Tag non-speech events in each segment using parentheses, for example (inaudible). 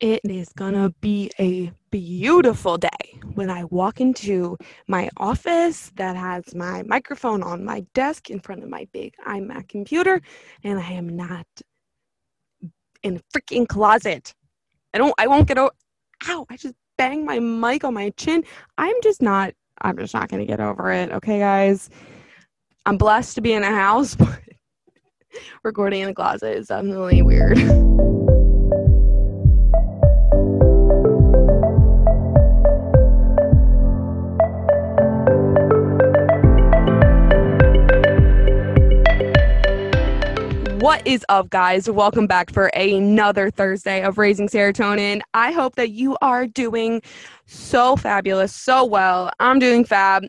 It is gonna be a beautiful day when I walk into my office that has my microphone on my desk in front of my big iMac computer, and I am not in a freaking closet. I don't, I won't get over, ow, I just banged my mic on my chin. I'm just not, I'm just not gonna get over it, okay, guys? I'm blessed to be in a house, (laughs) but recording in the closet is definitely weird. (laughs) What is up, guys? Welcome back for another Thursday of Raising Serotonin. I hope that you are doing so fabulous, so well. I'm doing fab.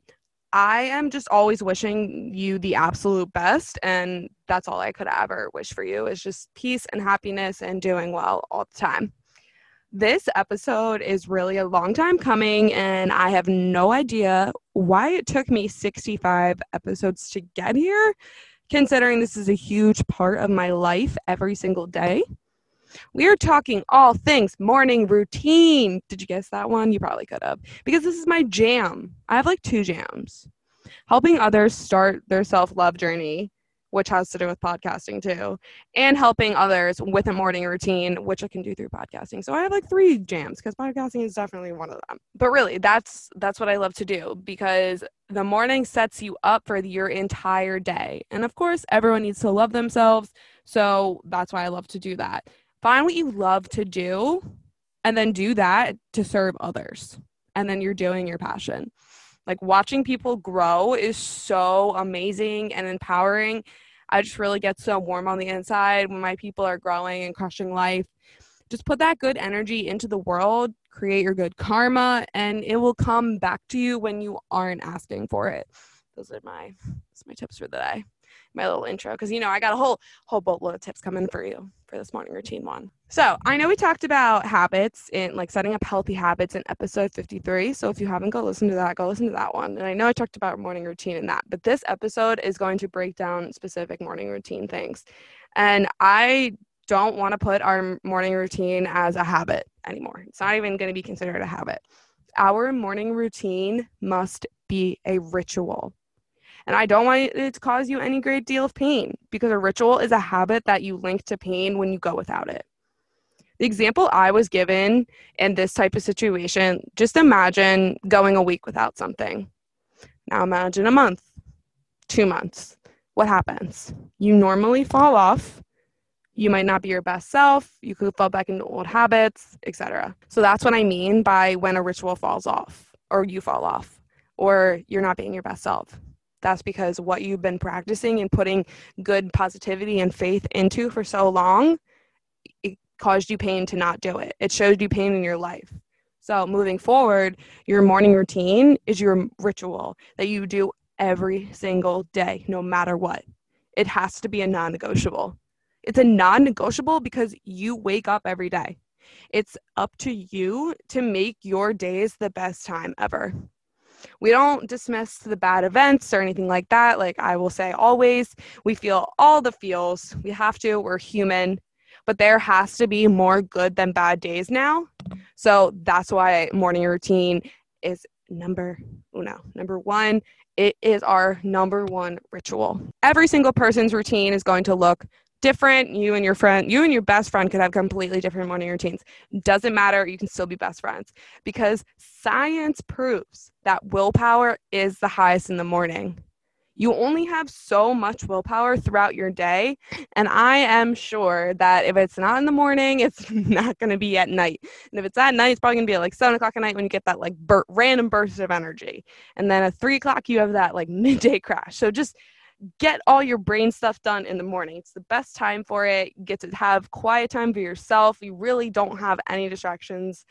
I am just always wishing you the absolute best, and that's all I could ever wish for you is just peace and happiness and doing well all the time. This episode is really a long time coming, and I have no idea why it took me 65 episodes to get here considering this is a huge part of my life every single day. We are talking all things morning routine. Did you guess that one? You probably could have. Because this is my jam. I have like two jams. Helping others start their self love journey which has to do with podcasting too, and helping others with a morning routine, which I can do through podcasting. So I have like three jams because podcasting is definitely one of them. But really, that's that's what I love to do because the morning sets you up for your entire day. And of course, everyone needs to love themselves. So that's why I love to do that. Find what you love to do and then do that to serve others. And then you're doing your passion. Like watching people grow is so amazing and empowering. I just really get so warm on the inside when my people are growing and crushing life. Just put that good energy into the world, create your good karma, and it will come back to you when you aren't asking for it. Those are my that's my tips for the day my little intro because you know I got a whole whole boatload of tips coming for you for this morning routine one. So I know we talked about habits and like setting up healthy habits in episode 53. So if you haven't go listen to that, go listen to that one. And I know I talked about morning routine in that, but this episode is going to break down specific morning routine things. And I don't want to put our morning routine as a habit anymore. It's not even going to be considered a habit. Our morning routine must be a ritual. And I don't want it to cause you any great deal of pain because a ritual is a habit that you link to pain when you go without it. The example I was given in this type of situation just imagine going a week without something. Now imagine a month, two months. What happens? You normally fall off. You might not be your best self. You could fall back into old habits, etc. So that's what I mean by when a ritual falls off, or you fall off, or you're not being your best self that's because what you've been practicing and putting good positivity and faith into for so long caused you pain to not do it. It showed you pain in your life. So moving forward your morning routine is your ritual that you do every single day no matter what. It has to be a non-negotiable. It's a non-negotiable because you wake up every day. It's up to you to make your days the best time ever. We don't dismiss the bad events or anything like that. Like I will say always, we feel all the feels. We have to, we're human, but there has to be more good than bad days now. So that's why morning routine is number oh uno. Number one, it is our number one ritual. Every single person's routine is going to look different. You and your friend, you and your best friend could have completely different morning routines. Doesn't matter. You can still be best friends because science proves that willpower is the highest in the morning. You only have so much willpower throughout your day. And I am sure that if it's not in the morning, it's (laughs) not going to be at night. And if it's at night, it's probably going to be at like seven o'clock at night when you get that like bur- random burst of energy. And then at three o'clock, you have that like (laughs) midday crash. So just get all your brain stuff done in the morning. It's the best time for it. You get to have quiet time for yourself. You really don't have any distractions.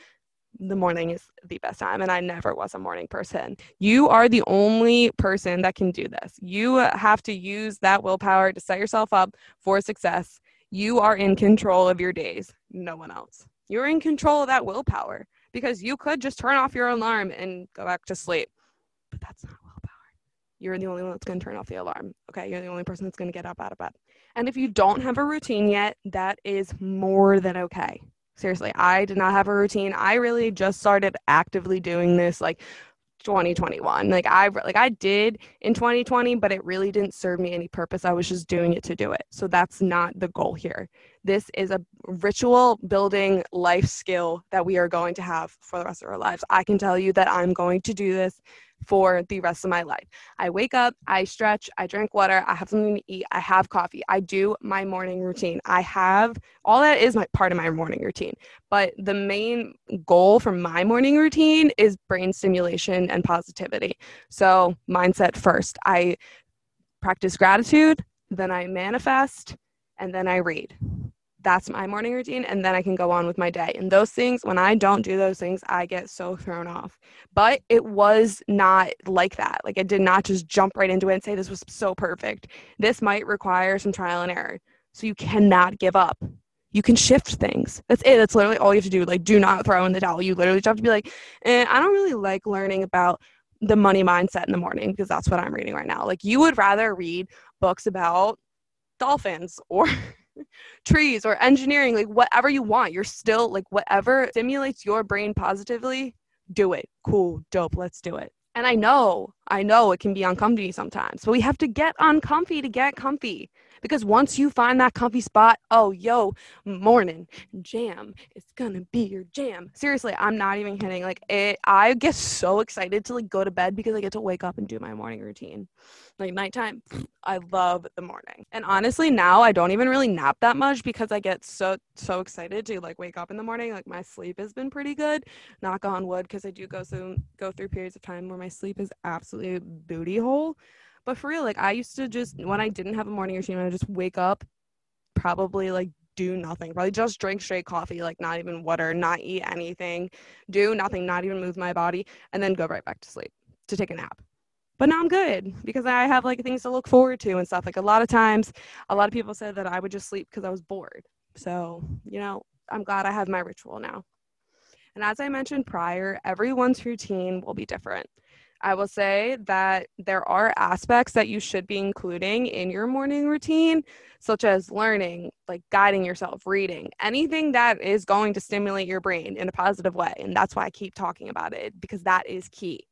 The morning is the best time, and I never was a morning person. You are the only person that can do this. You have to use that willpower to set yourself up for success. You are in control of your days, no one else. You're in control of that willpower because you could just turn off your alarm and go back to sleep, but that's not willpower. you're the only one that's going to turn off the alarm. Okay, you're the only person that's going to get up out of bed. And if you don't have a routine yet, that is more than okay. Seriously, I did not have a routine. I really just started actively doing this like 2021 like i like i did in 2020 but it really didn't serve me any purpose. I was just doing it to do it. So that's not the goal here. This is a ritual building life skill that we are going to have for the rest of our lives. I can tell you that i'm going to do this for the rest of my life. I wake up, I stretch, I drink water, I have something to eat, I have coffee, I do my morning routine. I have all that is my part of my morning routine. But the main goal for my morning routine is brain stimulation and positivity. So, mindset first. I practice gratitude, then I manifest, and then I read that's my morning routine and then I can go on with my day. And those things, when I don't do those things, I get so thrown off. But it was not like that. Like I did not just jump right into it and say this was so perfect. This might require some trial and error. So you cannot give up. You can shift things. That's it. That's literally all you have to do. Like, do not throw in the towel. You literally just have to be like, eh, I don't really like learning about the money mindset in the morning because that's what I'm reading right now. Like, you would rather read books about dolphins or (laughs) trees or engineering, like whatever you want. You're still like whatever stimulates your brain positively, do it. Cool, dope, let's do it. And I know, I know it can be uncomfy sometimes, but we have to get uncomfy to get comfy. Because once you find that comfy spot, oh, yo, morning jam, it's gonna be your jam. Seriously, I'm not even kidding. Like, it, I get so excited to like go to bed because I get to wake up and do my morning routine. Like, nighttime, (sniffs) I love the morning. And honestly, now I don't even really nap that much because I get so, so excited to like wake up in the morning. Like, my sleep has been pretty good, knock on wood, because I do go through, go through periods of time where my sleep is absolute booty hole. But for real, like I used to just when I didn't have a morning routine, I just wake up, probably like do nothing, probably just drink straight coffee, like not even water, not eat anything, do nothing, not even move my body, and then go right back to sleep to take a nap. But now I'm good because I have like things to look forward to and stuff. Like a lot of times, a lot of people said that I would just sleep because I was bored. So, you know, I'm glad I have my ritual now. And as I mentioned prior, everyone's routine will be different. I will say that there are aspects that you should be including in your morning routine, such as learning, like guiding yourself, reading, anything that is going to stimulate your brain in a positive way. And that's why I keep talking about it because that is key.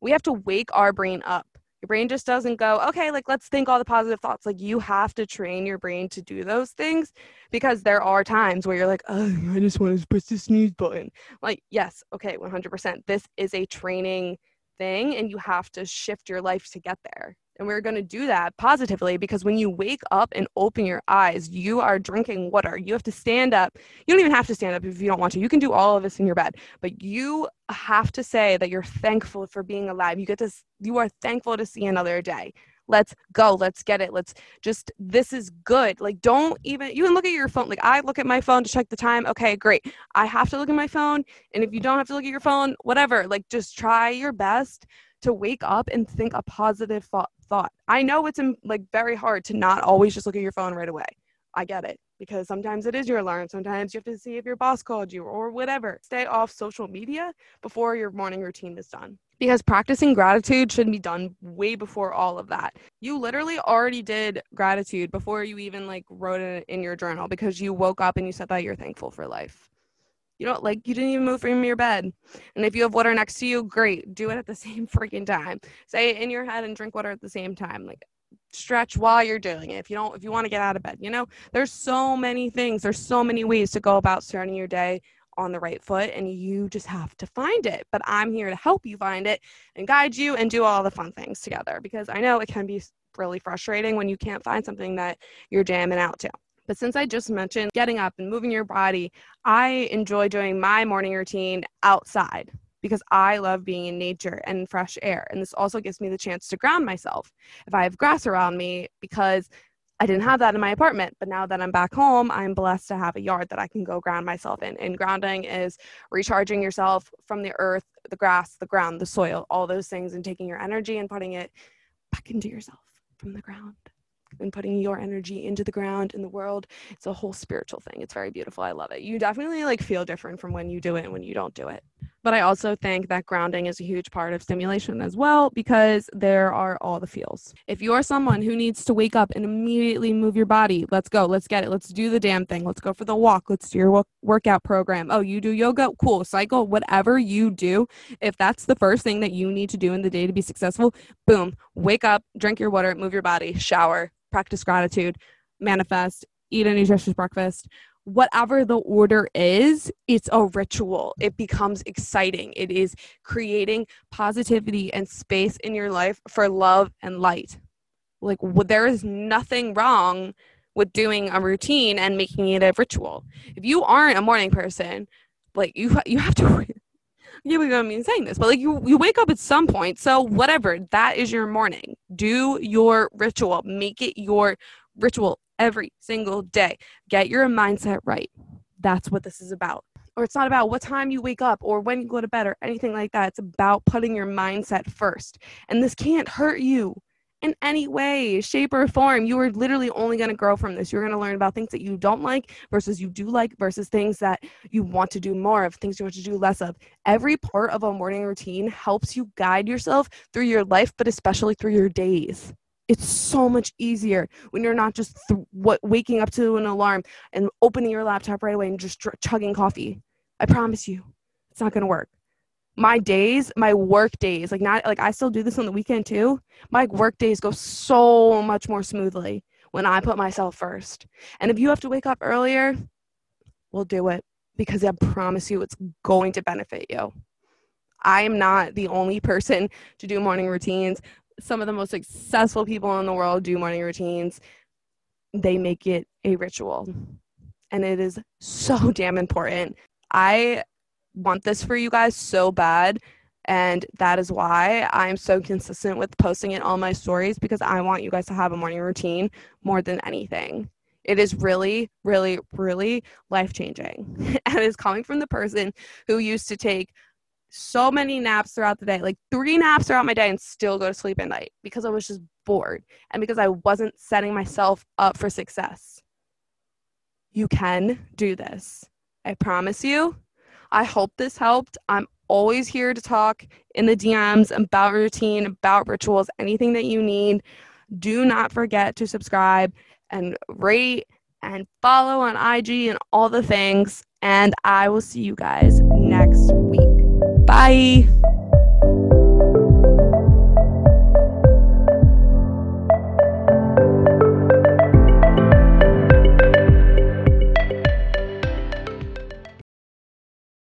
We have to wake our brain up. Your brain just doesn't go, okay, like let's think all the positive thoughts. Like you have to train your brain to do those things because there are times where you're like, oh, I just want to press the snooze button. Like, yes, okay, 100%. This is a training thing and you have to shift your life to get there. And we're going to do that positively because when you wake up and open your eyes, you are drinking water. You have to stand up. You don't even have to stand up if you don't want to. You can do all of this in your bed, but you have to say that you're thankful for being alive. You get to, you are thankful to see another day let's go let's get it let's just this is good like don't even you can look at your phone like i look at my phone to check the time okay great i have to look at my phone and if you don't have to look at your phone whatever like just try your best to wake up and think a positive thought i know it's like very hard to not always just look at your phone right away i get it because sometimes it is your alarm. Sometimes you have to see if your boss called you or whatever. Stay off social media before your morning routine is done because practicing gratitude should be done way before all of that. You literally already did gratitude before you even like wrote it in your journal because you woke up and you said that you're thankful for life. You know, like you didn't even move from your bed. And if you have water next to you, great. Do it at the (laughs) same freaking time. Say it in your head and drink water at the same time. Like stretch while you're doing it if you don't if you want to get out of bed you know there's so many things there's so many ways to go about starting your day on the right foot and you just have to find it. But I'm here to help you find it and guide you and do all the fun things together because I know it can be really frustrating when you can't find something that you're jamming out to. But since I just mentioned getting up and moving your body, I enjoy doing my morning routine outside because I love being in nature and fresh air. And this also gives me the chance to ground myself. If I have grass around me, because I didn't have that in my apartment, but now that I'm back home, I'm blessed to have a yard that I can go ground myself in. And grounding is recharging yourself from the earth, the grass, the ground, the soil, all those things, and taking your energy and putting it back into yourself from the ground and putting your energy into the ground in the world. It's a whole spiritual thing. It's very beautiful. I love it. You definitely like feel different from when you do it and when you don't do it. But I also think that grounding is a huge part of stimulation as well because there are all the feels. If you're someone who needs to wake up and immediately move your body, let's go, let's get it, let's do the damn thing, let's go for the walk, let's do your workout program. Oh, you do yoga? Cool, cycle, whatever you do. If that's the first thing that you need to do in the day to be successful, boom, wake up, drink your water, move your body, shower, practice gratitude, manifest, eat a nutritious breakfast whatever the order is, it's a ritual. It becomes exciting. It is creating positivity and space in your life for love and light. Like, there is nothing wrong with doing a routine and making it a ritual. If you aren't a morning person, like you you have to yeah, we don't mean saying this, but like you you wake up at some point. So whatever, that is your morning. Do your ritual. Make it your ritual every single day. Get your mindset right. That's what this is about. Or it's not about what time you wake up or when you go to bed or anything like that. It's about putting your mindset first. And this can't hurt you in any way, shape, or form. You are literally only going to grow from this. You're going to learn about things that you don't like versus you do like versus things that you want to do more of, things you want to do less of. Every part of a morning routine helps you guide yourself through your life, but especially through your days it's so much easier when you're not just th- what waking up to an alarm and opening your laptop right away and just tr- chugging coffee. I promise you, it's not going to work. My days, my work days, like not like I still do this on the weekend too. My work days go so much more smoothly when I put myself first. And if you have to wake up earlier, we'll do it because I promise you it's going to benefit you. I am not the only person to do morning routines some of the most successful people in the world do morning routines, they make it a ritual. And it is so (laughs) damn important. I want this for you guys so bad. And that is why I'm so consistent with posting in all my stories because I want you guys to have a morning routine more than anything. It is really, really, really life changing. (laughs) and it's coming from the person who used to take so many naps throughout the day, like three naps throughout my day, and still go to sleep at night because I was just bored and because I wasn't setting myself up for success. You can do this. I promise you. I hope this helped. I'm always here to talk in the DMs about routine, about rituals, anything that you need. Do not forget to subscribe and rate and follow on IG and all the things. And I will see you guys next week. Bye.